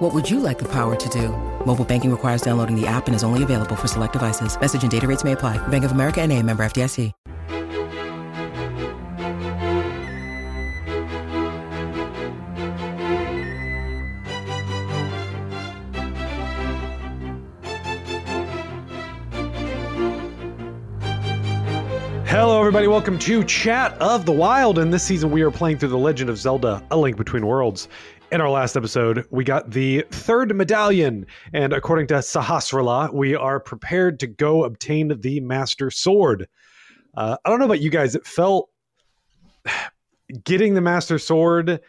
What would you like the power to do? Mobile banking requires downloading the app and is only available for select devices. Message and data rates may apply. Bank of America and a member FDIC. Hello, everybody. Welcome to Chat of the Wild. And this season, we are playing through The Legend of Zelda A Link Between Worlds. In our last episode, we got the third medallion. And according to Sahasrahla, we are prepared to go obtain the Master Sword. Uh, I don't know about you guys. It felt getting the Master Sword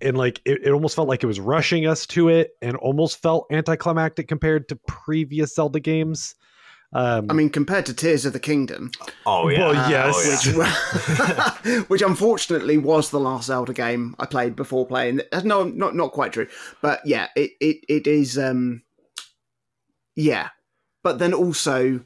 and like it, it almost felt like it was rushing us to it and almost felt anticlimactic compared to previous Zelda games. Um, I mean, compared to Tears of the Kingdom, Oh yeah. Well, Oh, yes. yeah. which, which unfortunately was the last Zelda game I played before playing. uh, No, not not quite true, but yeah, it it, it is. Um, yeah, but then also,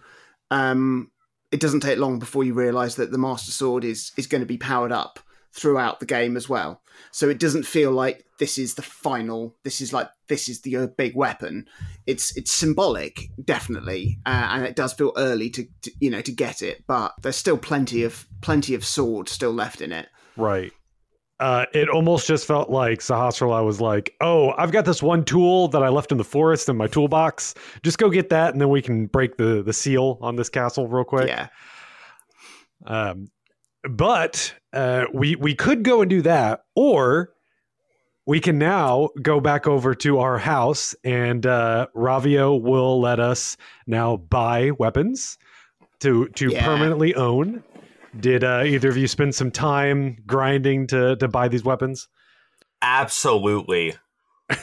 um, it doesn't take long before you realise that the Master Sword is is going to be powered up throughout the game as well. So it doesn't feel like this is the final. This is like this is the uh, big weapon. It's it's symbolic, definitely, uh, and it does feel early to, to you know to get it. But there's still plenty of plenty of sword still left in it. Right. Uh, it almost just felt like Sahasrahla was like, "Oh, I've got this one tool that I left in the forest in my toolbox. Just go get that, and then we can break the the seal on this castle real quick." Yeah, Um, but uh, we we could go and do that, or we can now go back over to our house, and uh, Ravio will let us now buy weapons to to Yeah. permanently own. Did uh, either of you spend some time grinding to to buy these weapons? Absolutely. uh,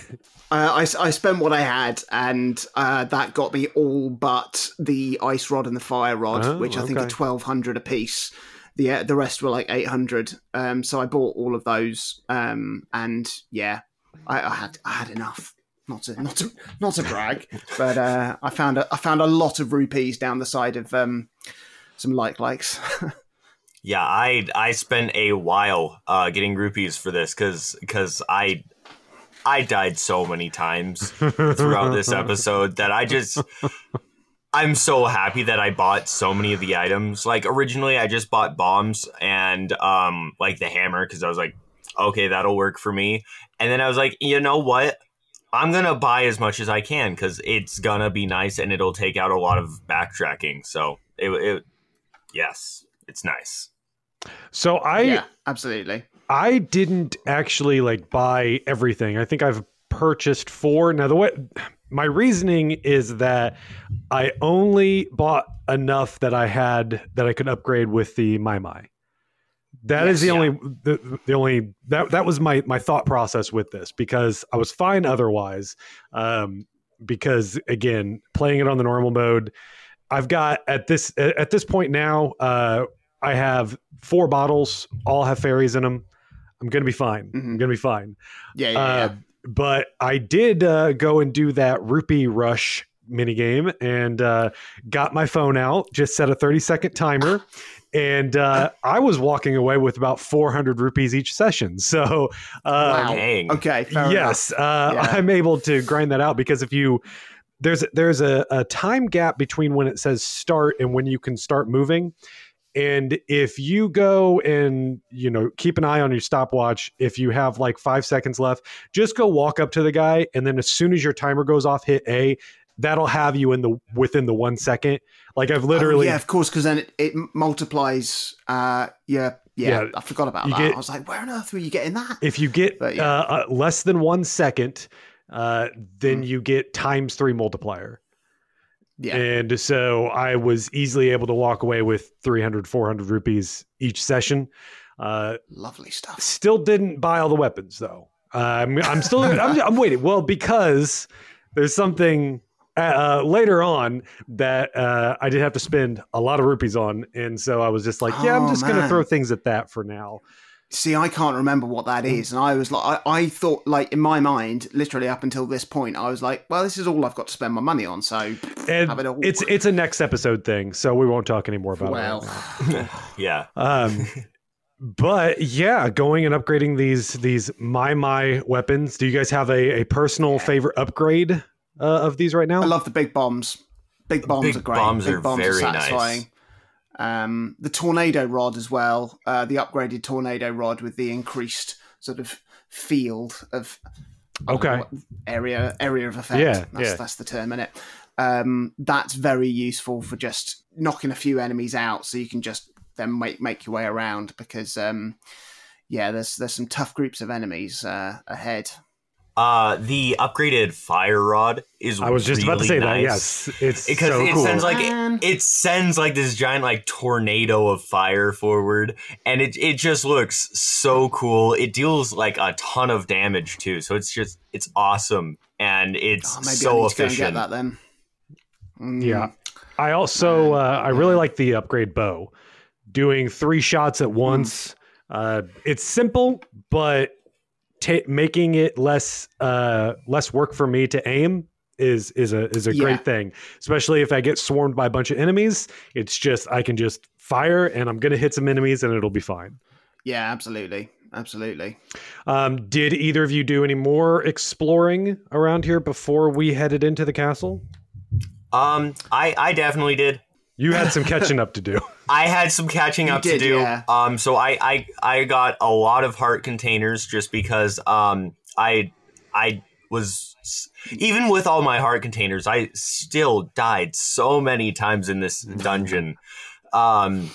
I I spent what I had, and uh, that got me all but the ice rod and the fire rod, Oh, which I think are twelve hundred a piece. The uh, the rest were like eight hundred. Um, so I bought all of those. Um, and yeah, I, I had I had enough. Not to not to not to brag, but uh, I found a, I found a lot of rupees down the side of um, some like likes. Yeah, I I spent a while uh, getting rupees for this because because I I died so many times throughout this episode that I just I'm so happy that I bought so many of the items. Like originally, I just bought bombs and um like the hammer because I was like, okay, that'll work for me. And then I was like, you know what? I'm gonna buy as much as I can because it's gonna be nice and it'll take out a lot of backtracking. So it, it yes, it's nice. So I yeah, absolutely. I didn't actually like buy everything. I think I've purchased four. Now the way my reasoning is that I only bought enough that I had that I could upgrade with the Maiamai. That is Yes, the yeah. only the, the only that that was my my thought process with this because I was fine otherwise. Um, because again, playing it on the normal mode, I've got at this at this point now, uh, I have four bottles, all have fairies in them. I'm gonna be fine. I'm Mhm. gonna be fine. Yeah, yeah, Uh, yeah. But I did uh, go and do that rupee rush minigame and uh, got my phone out, just set a 30 second timer. And uh, I was walking away with about 400 rupees each session. So, uh, Wow. Okay, yes, uh, Yeah. I'm able to grind that out because if you there's there's a, a time gap between when it says start and when you can start moving. And if you go and you know keep an eye on your stopwatch, if you have like five seconds left, just go walk up to the guy, and then as soon as your timer goes off, hit A. That'll have you in the within the one second. Like I've literally, Oh, yeah, of course, because then it, it multiplies. Uh, yeah, yeah, Yeah, I forgot about that. get- I was like, where on earth were you getting that? if you get But, yeah. uh, uh, less than one second, uh, then Mm. you get times three multiplier. Yeah, And so I was easily able to walk away with 300, 400 rupees each session. Uh, lovely stuff. still didn't buy all the weapons though. Uh, I'm, I'm still, I'm, I'm waiting. Well, because there's something uh, later on that uh, I did have to spend a lot of rupees on, and so I was just like, yeah, I'm Oh, just gonna throw things at that for now. See, I can't remember what that is, and I was like, I, I thought, like in my mind, literally up until this point, I was like, well, this is all I've got to spend my money on. So, And Have it all. it's it's a next episode thing, so we won't talk anymore about well, it. right Yeah. Um, but yeah, going and upgrading these these my my weapons. Do you guys have a, a personal favorite upgrade uh, of these right now? I love the big bombs. Big bombs Big are great. bombs big are bombs very are nice. Um, the tornado rod as well. Uh, the upgraded tornado rod with the increased sort of field of don't know Okay. area area of effect. Yeah, that's, yeah. that's the term in it. Um, that's very useful for just knocking a few enemies out, so you can just then make make your way around because um, yeah, there's there's some tough groups of enemies uh, ahead. Uh, the upgraded fire rod is. I was just about to really say that. nice. Yes, it's because so it cool. sends like it, it sends like this giant like tornado of fire forward and it it just looks so cool it deals like a ton of damage too so it's just it's awesome and it's Oh, maybe I so need to go and efficient get that then. Mm. Yeah. I also uh, I really like the upgrade bow. Doing three shots at once. Uh, it's simple, but ta making it less uh, less work for me to aim is is a is a Yeah. great thing. Especially if I get swarmed by a bunch of enemies, it's just I can just fire and I'm gonna hit some enemies and it'll be fine. Yeah, absolutely, absolutely. Um, did either of you do any more exploring around here before we headed into the castle? um i i definitely did You had some catching up to do. I had some catching up did, to do. yeah. Um, so I, I I got a lot of heart containers just because um I I was even with all my heart containers, I still died so many times in this dungeon. Um,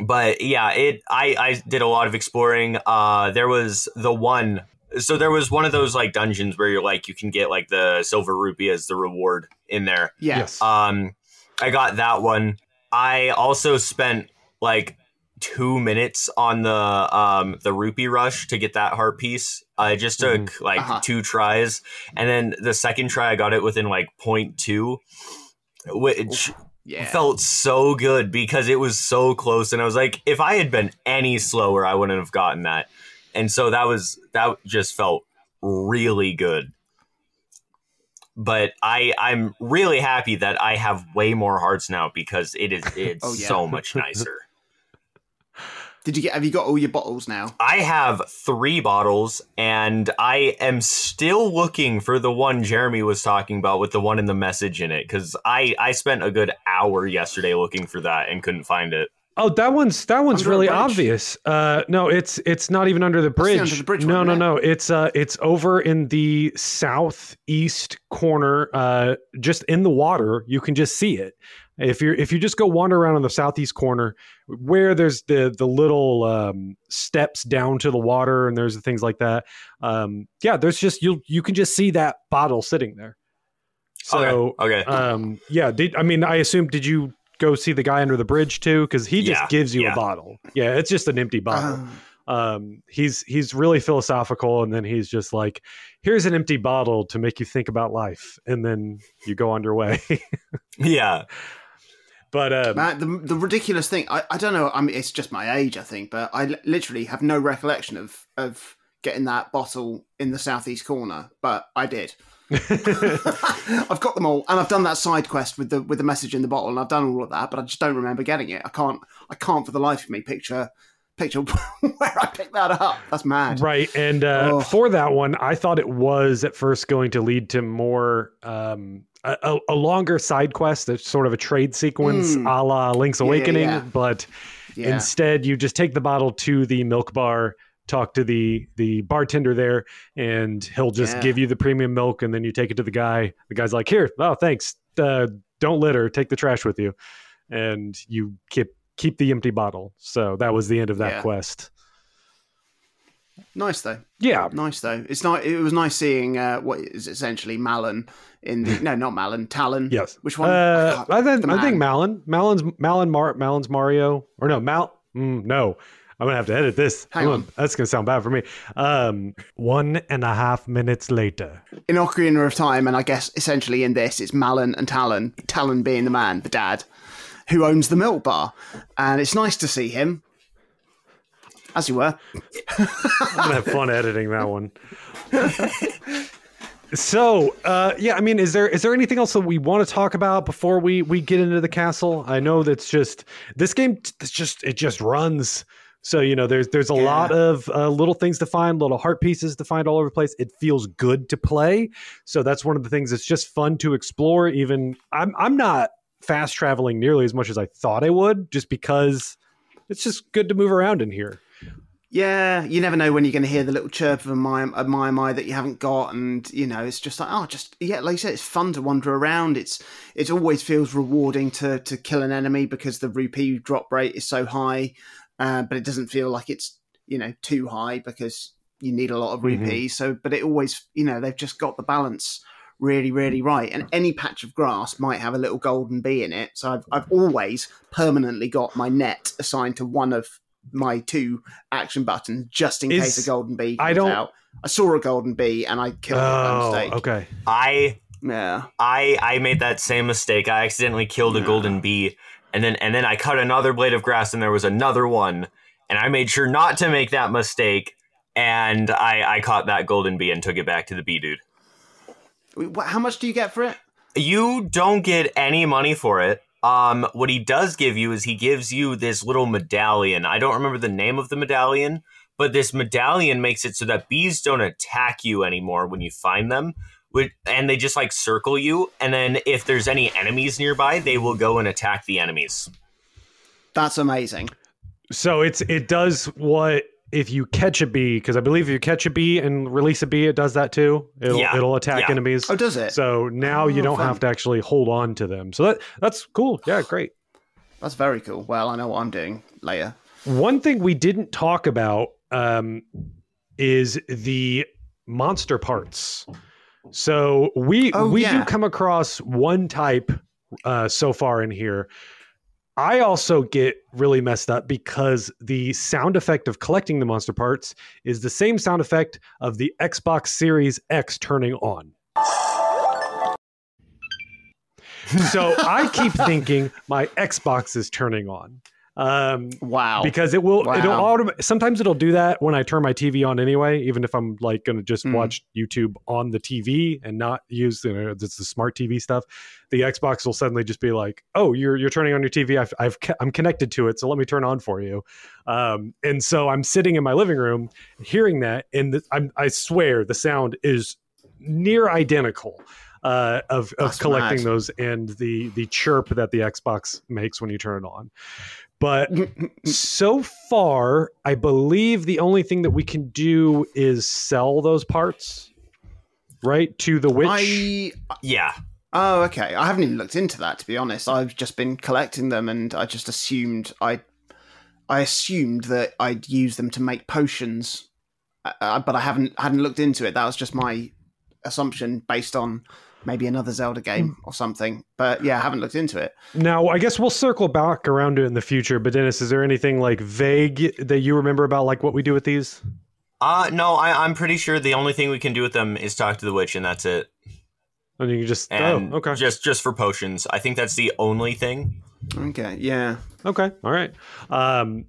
but yeah, it I I did a lot of exploring. Uh, there was the one. So there was one of those like dungeons where you're like you can get like the silver rupee as the reward in there. Yes. Um, I got that one. I also spent like two minutes on the um the rupee rush to get that heart piece. I just took like Uh-huh. two tries, and then the second try I got it within like 0.2, which Yeah. felt so good because it was so close. And I was like, if I had been any slower, I wouldn't have gotten that. And so that was that just felt really good. But I I'm really happy that I have way more hearts now because it is it's Oh, yeah. so much nicer. Did you get? Have you got all your bottles now? I have three bottles, and I am still looking for the one Jeremy was talking about with the one in the message in it because I I spent a good hour yesterday looking for that and couldn't find it. Oh, that one's that one's Under really obvious. Uh, no, it's it's not even under the the bridge. under the bridge no, one, no, yeah. no. It's uh, it's over in the southeast corner, uh, just in the water. You can just see it. If you're if you just go wander around on the southeast corner, where there's the the little um, steps down to the water, and there's the things like that. Um, yeah, there's just you you can just see that bottle sitting there. So okay, okay. um, yeah, did I mean I assume did you go see the guy under the bridge too? Because he just Yeah, gives you yeah. a bottle. Yeah, it's just an empty bottle. Um, Um, he's he's really philosophical, and then he's just like, "Here's an empty bottle to make you think about life," and then you go on your way. yeah. but um, man, the the ridiculous thing. I, I don't know. I mean, it's just my age, I think, but I literally have no recollection of of getting that bottle in the southeast corner, but I did. I've got them all, and I've done that side quest with the with the message in the bottle, and I've done all of that, but I just don't remember getting it. I can't. I can't for the life of me picture picture where I picked that up. That's mad. Right. And uh, Oh. for that one, I thought it was at first going to lead to more, um, a, a- a longer side quest, that's sort of a trade sequence Mm. a la Link's Yeah, yeah, Awakening. yeah. But Yeah. instead, you just take the bottle to the milk bar, talk to the, the bartender there, and he'll just Yeah. give you the premium milk. And then you take it to the guy. The guy's like, Here, oh, thanks. Uh, don't litter. Take the trash with you. And you keep keep the empty bottle. So that was the end of that Yeah. quest. Nice though. Yeah. Nice though. It's not. It was nice seeing uh, what is essentially Malin in the no, not Malin, Talon. Yes. Which one? Uh, can't- I think I think. Malin, Malin's Malin, Mar, Malin's Mario, or no Mal, mm, no, I'm gonna have to edit this. Hang on. that's gonna sound bad for me. Um, one and a half minutes later. In Ocarina of Time, and I guess essentially in this, it's Malon and Talon. Talon being the man, the dad, who owns the milk bar, and it's nice to see him. As you were. I'm gonna have fun editing that one. so, uh, yeah, I mean, is there is there anything else that we want to talk about before we we get into the castle? I know that's just this game. It's just it just runs. So you know, there's there's a lot of uh, little things to find, little heart pieces to find all over the place. It feels good to play. So that's one of the things that's just fun to explore. Even I'm I'm not fast traveling nearly as much as I thought I would, just because it's just good to move around in here. Yeah, you never know when you're going to hear the little chirp of a Mai a Mai Mai that you haven't got, and you know it's just like oh, just yeah, like you said, it's fun to wander around. It's it always feels rewarding to to kill an enemy because the rupee drop rate is so high, uh, but it doesn't feel like it's you know too high because you need a lot of Mhm. rupees. So, but it always you know they've just got the balance really really right, and any patch of grass might have a little golden bee in it. So I've I've always permanently got my net assigned to one of my two action buttons just in Is- case a golden bee comes I don't- out. I saw a golden bee and I killed it by Oh, mistake. okay. I Yeah. I I made that same mistake. I accidentally killed a Yeah. golden bee, and then and then I cut another blade of grass, and there was another one, and I made sure not to make that mistake, and I I caught that golden bee and took it back to the bee dude. What- How much do you get for it? You don't get any money for it. Um, what he does give you is he gives you this little medallion. I don't remember the name of the medallion, but this medallion makes it so that bees don't attack you anymore when you find them. Which, and they just like circle you, and then if there's any enemies nearby, they will go and attack the enemies. That's amazing. So it's it does what if you catch a bee because I believe if you catch a bee and release a bee, it does that too. It'll Yeah. it'll attack Yeah. enemies. Oh, does it? So now you Oh, don't fun. have to actually hold on to them. So that that's cool. Yeah, great. That's very cool. Well, I know what I'm doing later. One thing we didn't talk about um, is the monster parts. So we Oh, we yeah. do come across one type uh, so far in here. I also get really messed up because the sound effect of collecting the monster parts is the same sound effect of the Xbox Series X turning on. so I keep thinking my Xbox is turning on. Um, Wow. because it will it'll Wow. autom- sometimes it'll do that when i turn my tv on anyway even if i'm like gonna just Hmm. watch youtube on the tv and not use you know it's the smart tv stuff the xbox will suddenly just be like oh you're you're turning on your tv I've, I've, I'm connected to it so let me turn on for you um, and so i'm sitting in my living room hearing that and the, I'm, i swear the sound is near identical uh, of, of collecting those and the the chirp that the xbox makes when you turn it on but so far, I believe the only thing that we can do is sell those parts, right, to the witch. I Yeah, oh okay. I haven't even looked into that to be honest. I've just been collecting them, and I just assumed I I assumed that I'd use them to make potions, uh, uh, but I haven't hadn't looked into it. That was just my assumption based on maybe another Zelda game or something. But yeah, I haven't looked into it. Now, I guess we'll circle back around to it in the future. But Dennis, is there anything like vague that you remember about like what we do with these? uh, no, I, I'm pretty sure the only thing we can do with them is talk to the witch, and that's it. And you can just And oh, okay, just just for potions, I think that's the only thing. Okay, yeah. okay, all right. Um,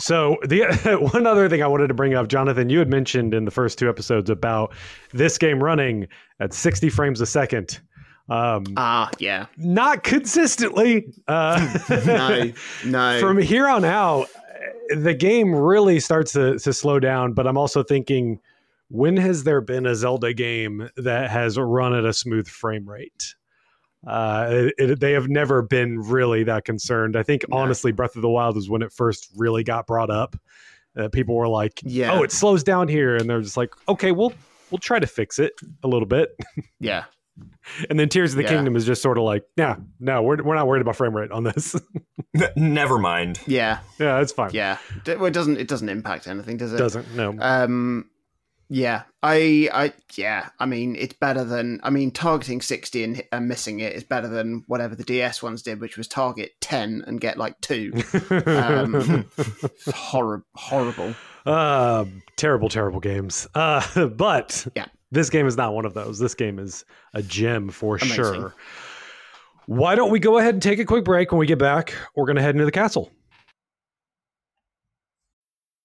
so the one other thing I wanted to bring up, Jonathan, you had mentioned in the first two episodes about this game running at 60 frames a second. Um, Ah, yeah. not consistently. Uh, No, no. From here on out, the game really starts to, to slow down. But I'm also thinking, when has there been a Zelda game that has run at a smooth frame rate? Uh, it, it- they have never been really that concerned. I think No. honestly, Breath of the Wild is when it first really got brought up. Uh, people were like, yeah. "Oh, it slows down here," and they're just like, "Okay, we'll we'll try to fix it a little bit." yeah. And then Tears of the Yeah. Kingdom is just sort of like, "Yeah, no, we're we're not worried about frame rate on this. N- never mind. Yeah. yeah, it's fine. Yeah. D- Well, it doesn't it doesn't impact anything, does it? doesn't no." Um Yeah, I, I, yeah. I mean, it's better than. I mean, targeting sixty and, and missing it is better than whatever the DS ones did, which was target ten and get like two. Um, horrible, horrible. Uh, terrible, terrible games. Uh, but Yeah. this game is not one of those. This game is a gem for Amazing. sure. Why don't we go ahead and take a quick break? When we get back, we're going to head into the castle.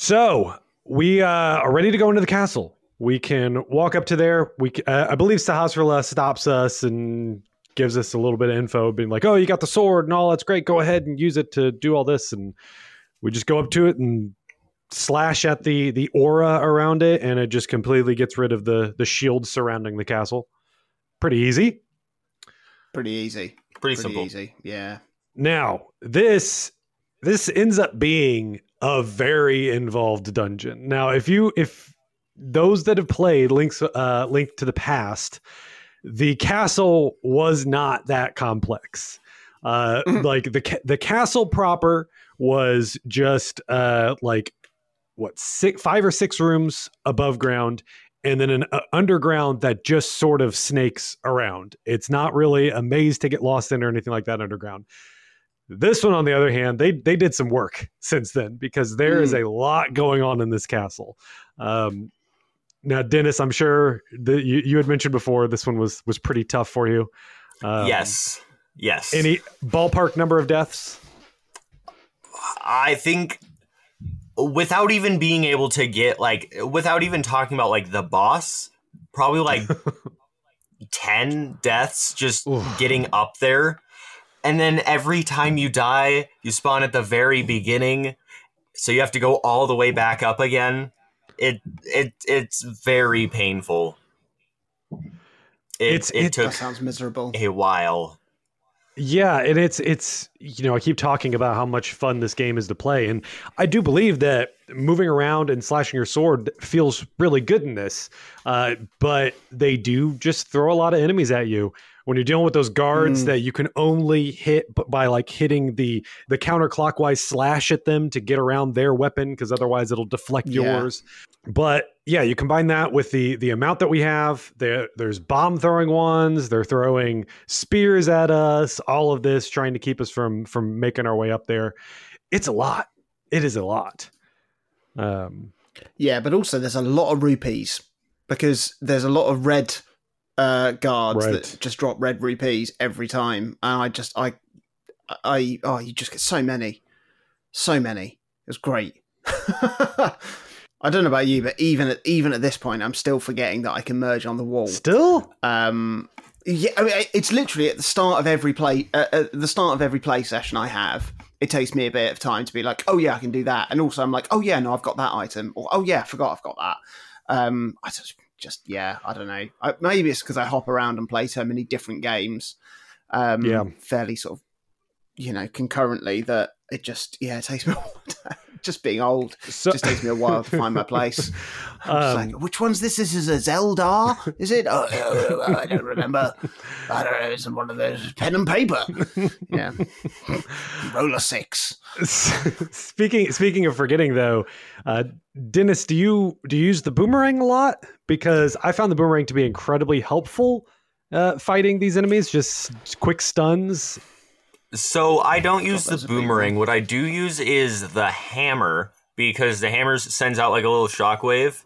So we uh, are ready to go into the castle. We can walk up to there. We, uh, I believe Sahasrahla stops us and gives us a little bit of info, being like, "Oh, you got the sword and all. That's great. Go ahead and use it to do all this." And we just go up to it and slash at the the aura around it, and it just completely gets rid of the the shield surrounding the castle. Pretty easy. Pretty easy. Pretty, Pretty simple. easy. Yeah. Now, this this ends up being a very involved dungeon. Now, if you if those that have played Link's uh Link to the Past, the castle was not that complex. Uh like the the castle proper was just uh like what six five or six rooms above ground and then an uh, underground that just sort of snakes around. It's not really a maze to get lost in or anything like that underground. This one, on the other hand, they they did some work since then because there is a lot going on in this castle. Um, now, Dennis, I'm sure that you, you had mentioned before this one was was pretty tough for you. Um, yes. Yes. Any ballpark number of deaths? I think without even being able to get like without even talking about like the boss, probably like 10 deaths just Oof. getting up there. And then every time you die, you spawn at the very beginning. So you have to go all the way back up again. It it it's very painful. It, It's- it it- took sounds miserable. a while. Yeah, and it's it's you know I keep talking about how much fun this game is to play, and I do believe that moving around and slashing your sword feels really good in this. Uh, but they do just throw a lot of enemies at you when you're dealing with those guards Mm. that you can only hit by like hitting the the counterclockwise slash at them to get around their weapon because otherwise it'll deflect Yeah. yours. But yeah, you combine that with the the amount that we have. There, there's bomb throwing ones. They're throwing spears at us. All of this trying to keep us from from making our way up there. It's a lot. It is a lot. Um, Yeah, but also there's a lot of rupees because there's a lot of red uh, guards Right. that just drop red rupees every time, and I just I I oh you just get so many, so many. It was great. I don't know about you, but even at even at this point, I'm still forgetting that I can merge on the wall. still, Um, yeah, I mean, it's literally at the start of every play. Uh, at the start of every play session I have, it takes me a bit of time to be like, oh yeah, I can do that, and also I'm like, oh yeah, no, I've got that item, or oh yeah, I forgot I've got that. Um, I just, just yeah, I don't know. I, maybe it's because I hop around and play so many different games. Um, Yeah. fairly sort of, you know, concurrently that it just yeah, it takes me. a while just being old, so just takes me a while to find my place. I'm just Um, like, which one's this? This is a Zelda, is it? Oh, oh, I don't remember. I don't know. It's one of those pen and paper. Yeah, roller six. speaking speaking of forgetting though, uh, Dennis, do you do you use the boomerang a lot? Because I found the boomerang to be incredibly helpful uh, fighting these enemies. Just quick stuns. So I don't use the that's a big boomerang. What I do use is the hammer because the hammer sends out like a little shockwave,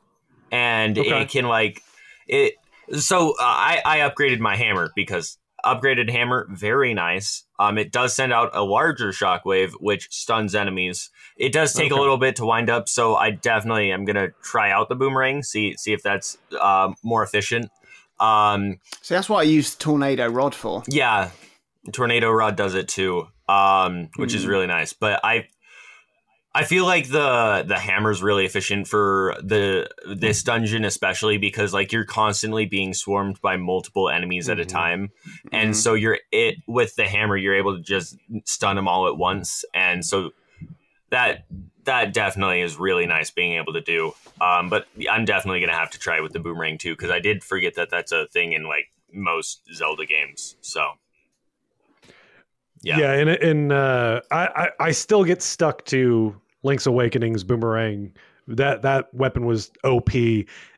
and Okay. it can like it. So uh, I I upgraded my hammer because upgraded hammer very nice. Um, it does send out a larger shockwave which stuns enemies. It does take Okay. a little bit to wind up, so I definitely am gonna try out the boomerang see see if that's um, more efficient. Um, So that's what I use tornado rod for. yeah, Tornado Rod does it too, um, which is Hmm. really nice. But I, I feel like the the hammer's really efficient for the this dungeon especially because like you're constantly being swarmed by multiple enemies at a Mhm. time. And so you're it with the hammer you're able to just stun them all at once and so that that definitely is really nice being able to do. Um, but I'm definitely going to have to try it with the boomerang too cuz I did forget that that's a thing in like most Zelda games. So Yeah, Yeah. and and uh, I, I I still get stuck to Link's Awakening's boomerang. That that weapon was OP,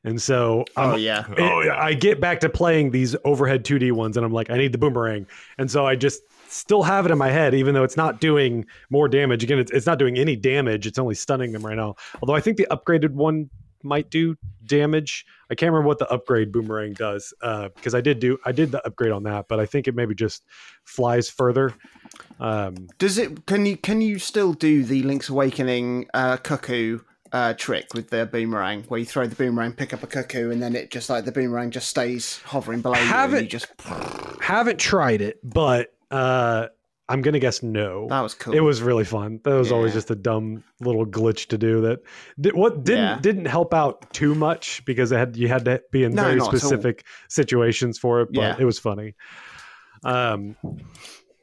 and so I'm, oh yeah. it- Oh, yeah. I get back to playing these overhead 2D ones, and I'm like, I need the boomerang, and so I just still have it in my head, even though it's not doing more damage. Again, it's, it's not doing any damage; it's only stunning them right now. Although I think the upgraded one might do damage. I can't remember what the upgrade boomerang does because I did do I did the upgrade on that, but I think it maybe just flies further. Um, Does it? Can you can you still do the Link's Awakening uh, cuckoo uh, trick with the boomerang, where you throw the boomerang, pick up a cuckoo, and then it just like the boomerang just stays hovering below you, Have and it- you just haven't tried it, but uh, I'm gonna guess no. that was cool. It was really fun. That was always just a dumb little glitch to do. That did, what didn't Yeah. didn't help out too much because it had you had to be in No, very not at all. specific situations for it. But Yeah. it was funny. Um,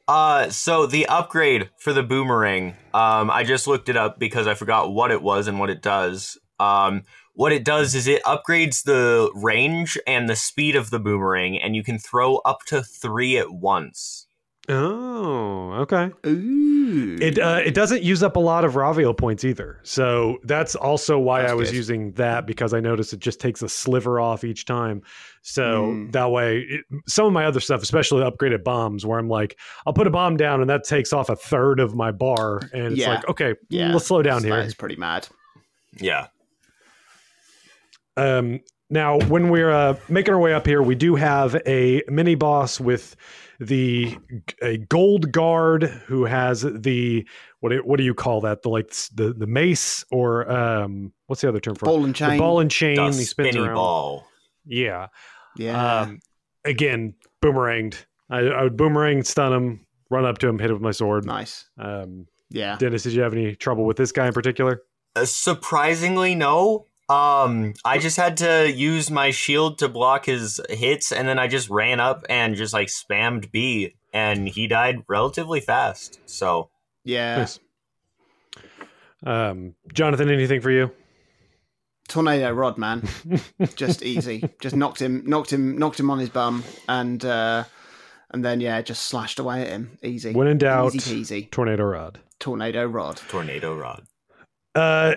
Uh, so the upgrade for the boomerang, um, I just looked it up because I forgot what it was and what it does. Um, what it does is it upgrades the range and the speed of the boomerang, and you can throw up to three at once. Oh, okay. Ooh. It uh, it doesn't use up a lot of Ravio points either. So that's also why That's I was good. using that because I noticed it just takes a sliver off each time. So Mm. that way, it, some of my other stuff, especially upgraded bombs, where I'm like, I'll put a bomb down and that takes off a third of my bar, and it's Yeah. like, okay, yeah, let's slow down here. here. is pretty mad. Yeah. Um, now, when we're uh, making our way up here, we do have a mini boss with the a gold guard who has the what do, what do you call that? The like the the mace or um what's the other term for it? Ball and The chain. ball and chain. The he spins spinny around. ball. Yeah. yeah. Um, again, boomeranged. I, I would boomerang, stun him, run up to him, hit him with my sword. nice. Um, Yeah. Dennis, did you have any trouble with this guy in particular? Uh, surprisingly, no. Um, I just had to use my shield to block his hits, and then I just ran up and just like spammed B, and he died relatively fast. So Yeah. Nice. Um, Jonathan, anything for you? Tornado rod, man. just easy. Just knocked him, knocked him, knocked him on his bum, and uh, and then yeah, just slashed away at him. Easy. When in doubt, Easy peasy. tornado rod. Tornado rod. tornado rod. Uh,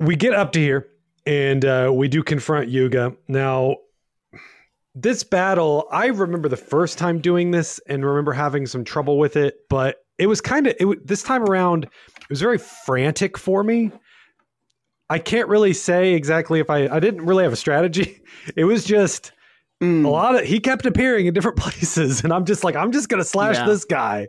we get up to here and uh, we do confront Yuga. Now, this battle, I remember the first time doing this and remember having some trouble with it, but it was kind of it, this time around. It was very frantic for me. I can't really say exactly if I I didn't really have a strategy. It was just Mm. a lot of he kept appearing in different places, and I'm just like I'm just gonna slash Yeah. this guy.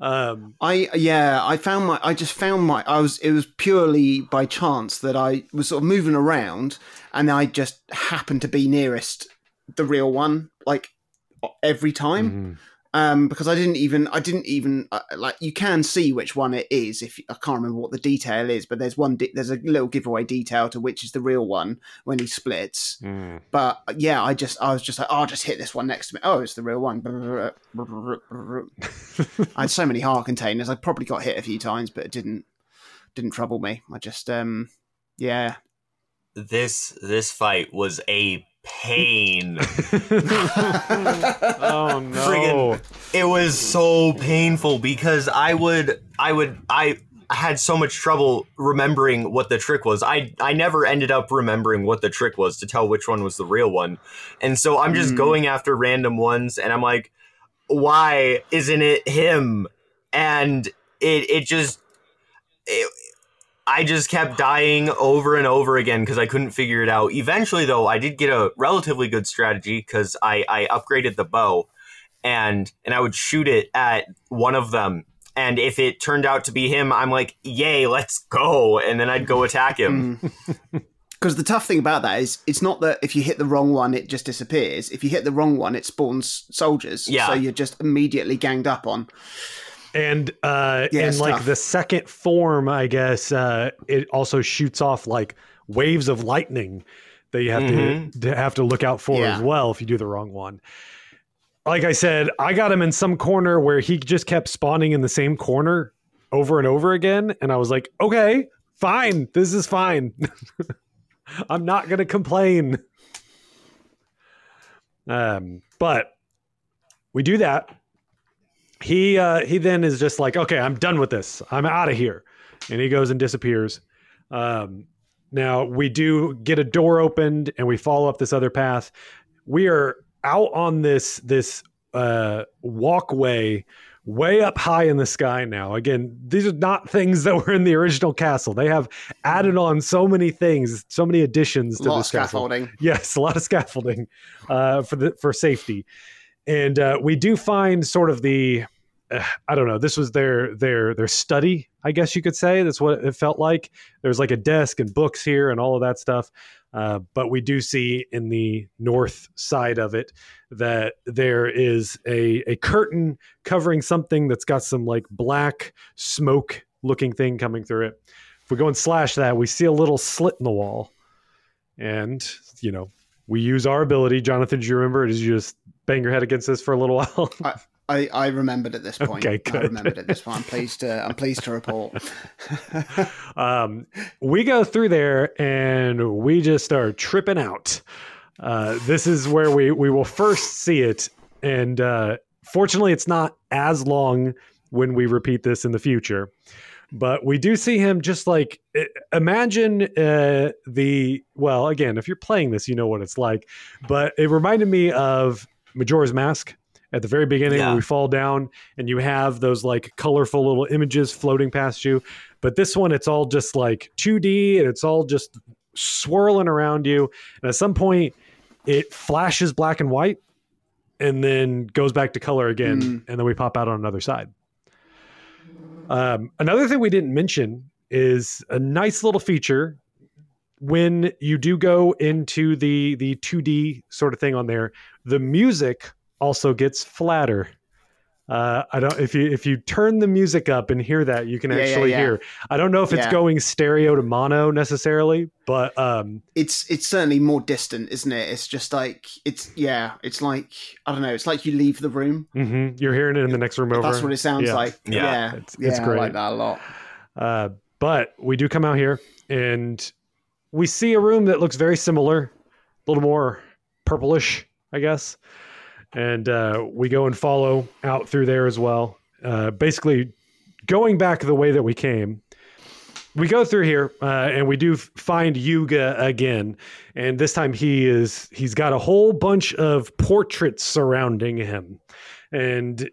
Um, I yeah, I found my I just found my I was it was purely by chance that I was sort of moving around and I just happened to be nearest the real one like every time mhm. Um because I didn't even I didn't even uh, like you can see which one it is if I can't remember what the detail is but there's one de- there's a little giveaway detail to which is the real one when he splits Mm. but yeah I just I was just like oh, I'll just hit this one next to me oh it's the real one I had so many heart containers. I probably got hit a few times, but it didn't didn't trouble me. I just um yeah. This this fight was a pain. oh no! Friggin- it was so painful because I would I would I had so much trouble remembering what the trick was. I I never ended up remembering what the trick was to tell which one was the real one. And so I'm just Mm. going after random ones and I'm like why isn't it him? And it it just it, I just kept dying over and over again because I couldn't figure it out. Eventually, though, I did get a relatively good strategy because I, I upgraded the bow, and and I would shoot it at one of them. And if it turned out to be him, I'm like, "Yay, let's go!" And then I'd go attack him. Mm. Because the tough thing about that is, it's not that if you hit the wrong one, it just disappears. If you hit the wrong one, it spawns soldiers. Yeah. So you're just immediately ganged up on. And uh Yeah, in like tough. the second form i guess uh it also shoots off like waves of lightning that you have to, to have to look out for Yeah. as well if you do the wrong one. Like i said i got him in some corner where he just kept spawning in the same corner over and over again and i was like okay fine. This is fine. I'm not gonna complain. Um but we do that he uh he then is just like okay i'm done with this. I'm out of here. And he goes and disappears. Um now we do get a door opened and we follow up this other path. We are out on this this uh walkway way up high in the sky now. Again these are not things that were in the original castle. They have added on so many things so many additions to the this castle. scaffolding. yes a lot of scaffolding uh, for the for safety. And uh, we do find sort of the i don't know. This was their their their study i guess you could say. That's what it felt like. There's like a desk and books here and all of that stuff. Uh, but we do see in the north side of it that there is a, a curtain covering something that's got some like black smoke looking thing coming through it. If we go and slash that we see a little slit in the wall. And you know we use our ability. Jonathan do you remember? Did you just bang your head against this for a little while? I, I I remembered at this point. Okay, good. I remembered at this point. I'm pleased to I'm pleased to report. um, we go through there and we just start tripping out. Uh, this is where we we will first see it, and uh, fortunately, it's not as long when we repeat this in the future. But we do see him just like imagine uh, the well again. If you're playing this, you know what it's like. But it reminded me of Majora's Mask at the very beginning Yeah. when we fall down and you have those like colorful little images floating past you. But this one, it's all just like 2D and it's all just swirling around you. And at some point, it flashes black and white and then goes back to color again. Mm. And then we pop out on another side. Um, another thing we didn't mention is a nice little feature when you do go into the the 2D sort of thing on there. The music also gets flatter. Uh, I don't if you if you turn the music up and hear that you can Yeah, yeah, actually yeah. hear. I don't know if it's Yeah. going stereo to mono necessarily, but um, It's it's certainly more distant, isn't it? It's just like it's yeah. It's like I don't know. It's like you leave the room. mhm, you're hearing it in the next room over. That's what it sounds Yeah. like. Yeah. Yeah, It's- yeah. it's I great. like that a lot. Uh, but we do come out here and we see a room that looks very similar, a little more purplish, I guess. And uh, we go and follow out through there as well. Uh, basically, going back the way that we came. We go through here uh, and we do find Yuga again, and this time he is he's got a whole bunch of portraits surrounding him, and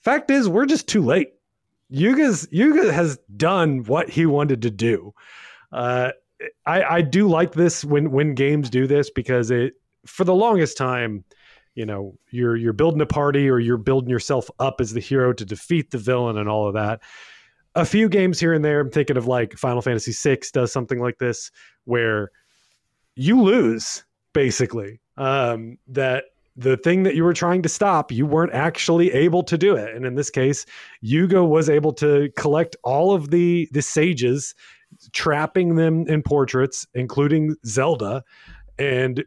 fact is we're just too late. Yuga's Yuga has done what he wanted to do. Uh, I I do like this when when games do this because it for the longest time, you know, you're you're building a party or you're building yourself up as the hero to defeat the villain and all of that. A few games here and there, I'm thinking of like Final Fantasy VI does something like this where you lose basically. Um, that the thing that you were trying to stop, you weren't actually able to do it. And in this case, Yuga was able to collect all of the the sages, trapping them in portraits, including Zelda, and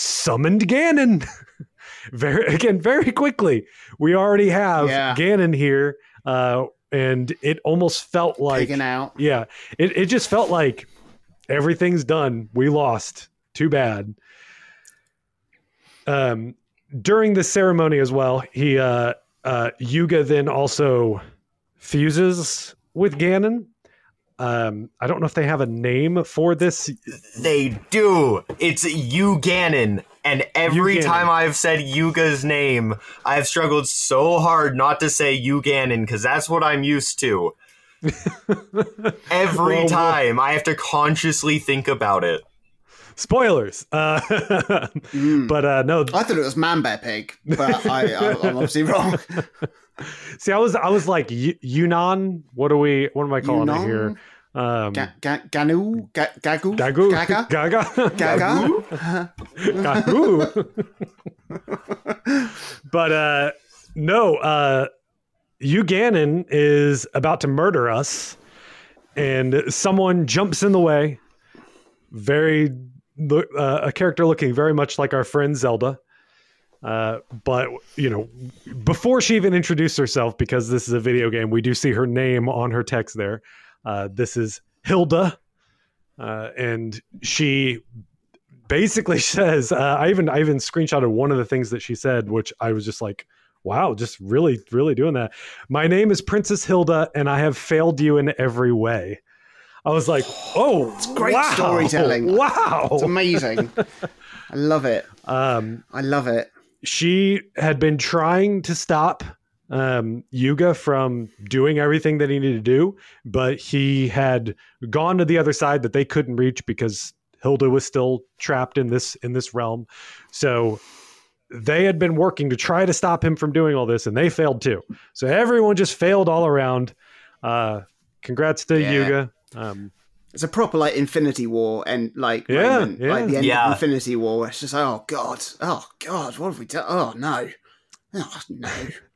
summoned Ganon. very again, very quickly. We already have Yeah. Ganon here, uh, and it almost felt like Taken out. yeah, it, it just felt like everything's done. We lost. Too bad. Um, during the ceremony as well, he uh, uh, Yuga then also fuses with Ganon. Um, I don't know if they have a name for this. They do. It's Yuganon. And every Yuganon. time I've said Yuga's name, I've struggled so hard not to say Yuganon because that's what I'm used to. Every Well, well- time I have to consciously think about it. Spoilers. Uh, Mm. but uh, no, I thought it was Man Bear Pig, but I, I, I'm obviously wrong. see, I was I was like Yu- Yunnan. What are we? What am I calling it here? Um, Ga- ga- Ganu? Ga- Gagu? Gagu, Gaga? Gaga, Gaga? Gagu. but uh, no, uh, Yuganon is about to murder us, and someone jumps in the way. Very, uh, a character looking very much like our friend Zelda. Uh, but you know, before she even introduced herself, because this is a video game, we do see her name on her text there. Uh, this is Hilda, uh, and she basically says, uh, "I even I even screenshotted one of the things that she said, which I was just like." Wow, just really, really doing that. My name is Princess Hilda, and I have failed you in every way. I was like, oh, it's great wow, storytelling. Wow, it's amazing. I love it. Um, I love it she had been trying to stop um, Yuga from doing everything that he needed to do, but he had gone to the other side that they couldn't reach because Hilda was still trapped in this in this realm. So they had been working to try to stop him from doing all this, and they failed too. So everyone just failed all around. Uh, congrats to yeah. Yuga. Um, it's a proper like Infinity War and like yeah, moment, yeah. like the end yeah. of Infinity War. It's just like, oh god, oh god, what have we done? Oh no, oh no.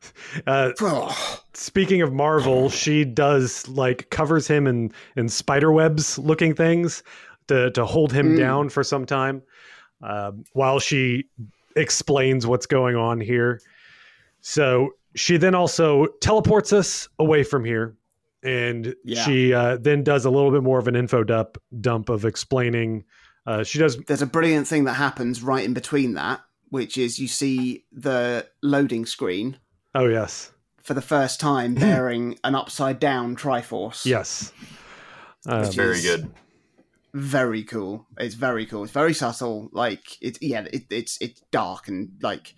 uh, oh. Speaking of Marvel, she does like covers him in in spider webs looking things to to hold him mm. down for some time, uh, while she explains what's going on here. So she then also teleports us away from here and yeah. she uh, then does a little bit more of an info dump dump of explaining. Uh, she does. There's a brilliant thing that happens right in between that, which is you see the loading screen. Oh yes. For the first time, bearing an upside down Triforce. Yes. Um, very good. Very cool. It's very cool. It's very subtle. Like it's yeah, it, it's it's dark and like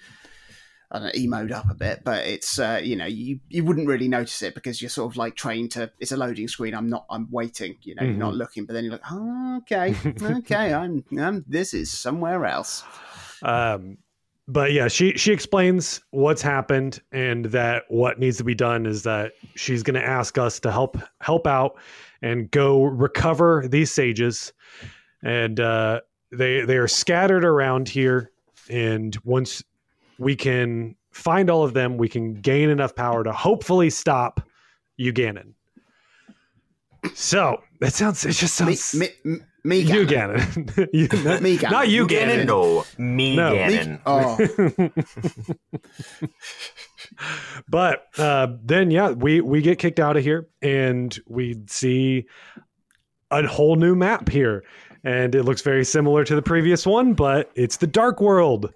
I don't know, emoed up a bit, but it's uh, you know you you wouldn't really notice it because you're sort of like trained to it's a loading screen. I'm not I'm waiting. You know mm-hmm. you're not mm-hmm. looking, but then you're like oh, okay okay I'm, I'm this is somewhere else. Um, but yeah, she she explains what's happened and that what needs to be done is that she's going to ask us to help help out and go recover these sages, and uh, they they are scattered around here. And once we can find all of them. We can gain enough power to hopefully stop Yuganon. So that sounds. It just sounds. Me, me, me Uganon. you, not, me Ganon. Not Yuganon. No, me no. Ganon. Oh. but uh, then, yeah, we we get kicked out of here, and we see a whole new map here, and it looks very similar to the previous one, but it's the Dark World.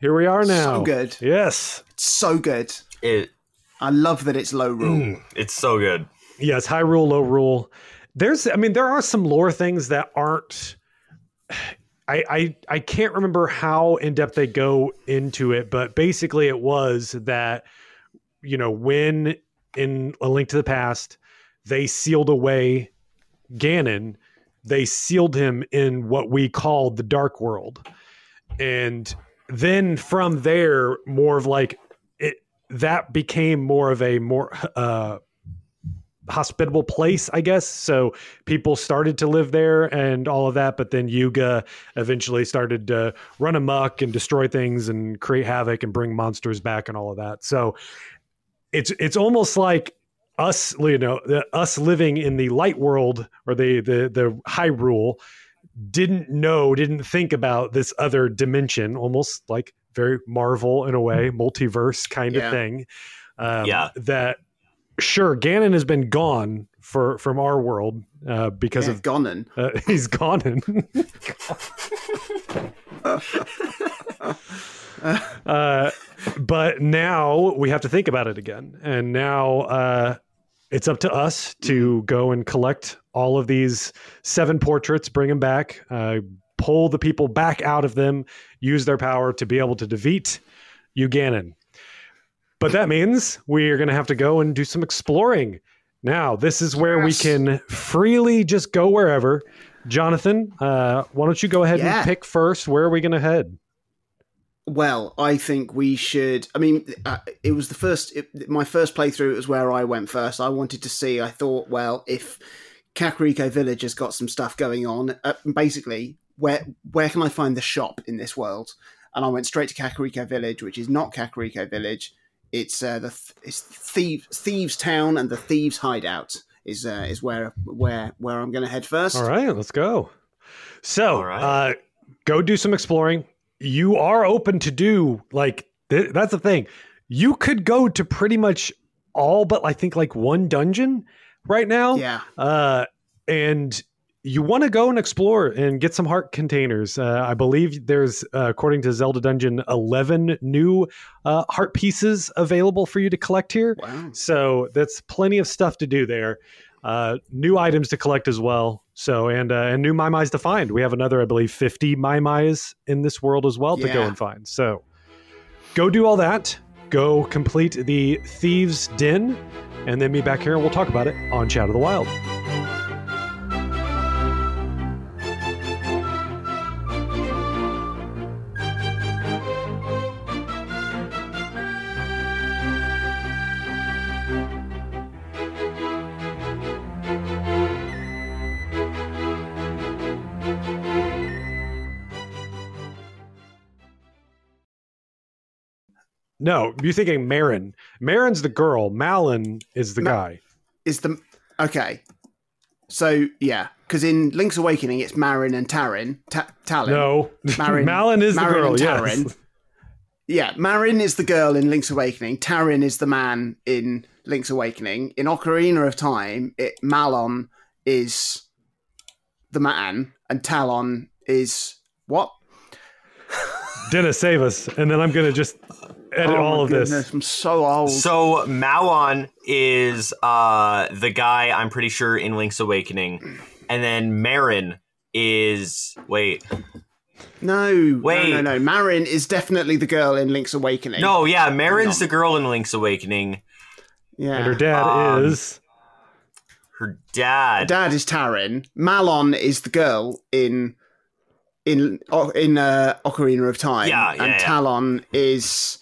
Here we are now. So good. Yes. It's so good. It. I love that it's Lorule. Mm, it's so good. Yes, Hyrule, low rule. There's, I mean, there are some lore things that aren't. I, I I can't remember how in depth they go into it, but basically it was that you know when in a link to the past they sealed away Ganon, they sealed him in what we call the Dark World, and then from there, more of like it that became more of a more uh, hospitable place, I guess. So people started to live there and all of that. But then Yuga eventually started to run amok and destroy things and create havoc and bring monsters back and all of that. So it's it's almost like us, you know, us living in the light world or the the the Hyrule didn't know, didn't think about this other dimension, almost like very Marvel in a way, multiverse kind yeah. of thing. Um, yeah. That sure, Ganon has been gone for from our world uh, because yeah, of Ganon. Uh, he's gone. uh, but now we have to think about it again, and now uh, it's up to us to mm-hmm. go and collect all of these seven portraits, bring them back, uh, pull the people back out of them, use their power to be able to defeat Yuganon. But that means we are going to have to go and do some exploring. Now, this is where yes. we can freely just go wherever. Jonathan, uh, why don't you go ahead yeah. and pick first? Where are we going to head? Well, I think we should. I mean, uh, it was the first. It, my first playthrough was where I went first. I wanted to see. I thought, well, if Kakariko Village has got some stuff going on, uh, basically, where where can I find the shop in this world? And I went straight to Kakariko Village, which is not Kakariko Village. it's uh, the th- it's thieves thieves town and the thieves hideout is uh, is where where where I'm going to head first. All right, let's go. So, All right. uh, go do some exploring. You are open to do like th- that's the thing. You could go to pretty much all but I think like one dungeon right now. Yeah. Uh, and you want to go and explore and get some heart containers. Uh, I believe there's, uh, according to Zelda Dungeon, 11 new uh, heart pieces available for you to collect here. Wow. So that's plenty of stuff to do there. Uh, new items to collect as well. So and uh, and new Maiamais to find. We have another, I believe, 50 Maiamais in this world as well to go and find. So go do all that. Go complete the Thieves' Den, and then meet back here and we'll talk about it on Chat of the Wild. No, you're thinking Marin. Marin's the girl. Malon is the Ma- guy. Is the okay? So yeah, because in Link's Awakening it's Marin and Tarin. Ta- Talon. No, Marin- Malon is Marin the girl. and Yes. Tarin. Yeah, Marin is the girl in Link's Awakening. Tarin is the man in Link's Awakening. In Ocarina of Time, it, Malon is the man, and Talon is what? Dennis, save us, and then I'm gonna just edit Oh all my of this. I'm so old. So Malon is uh the guy I'm pretty sure in Link's Awakening, and then Marin is wait no, Wait. no, no, no. Marin is definitely the girl in Link's Awakening. no yeah Marin's the girl in Link's Awakening. yeah. And her dad Um, is Her dad. Her dad is Tarin. Malon is the girl in in in uh, Ocarina of Time. Yeah, yeah, and yeah. Talon is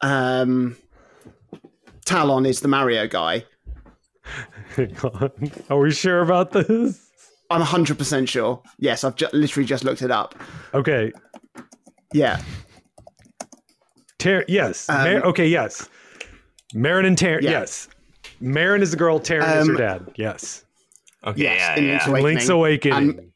um Talon is the Mario guy. Are we sure about this? I'm 100% sure. Yes, I've ju- literally just looked it up. Okay. Yeah. Ter- yes. Um, Mar- okay. Yes. Marin and Tarin. Yeah. Yes. Marin is the girl. Tarin is her Um, dad. Yes. okay, yes, yeah, in yeah. Link's Awakening. Link's Awakening. And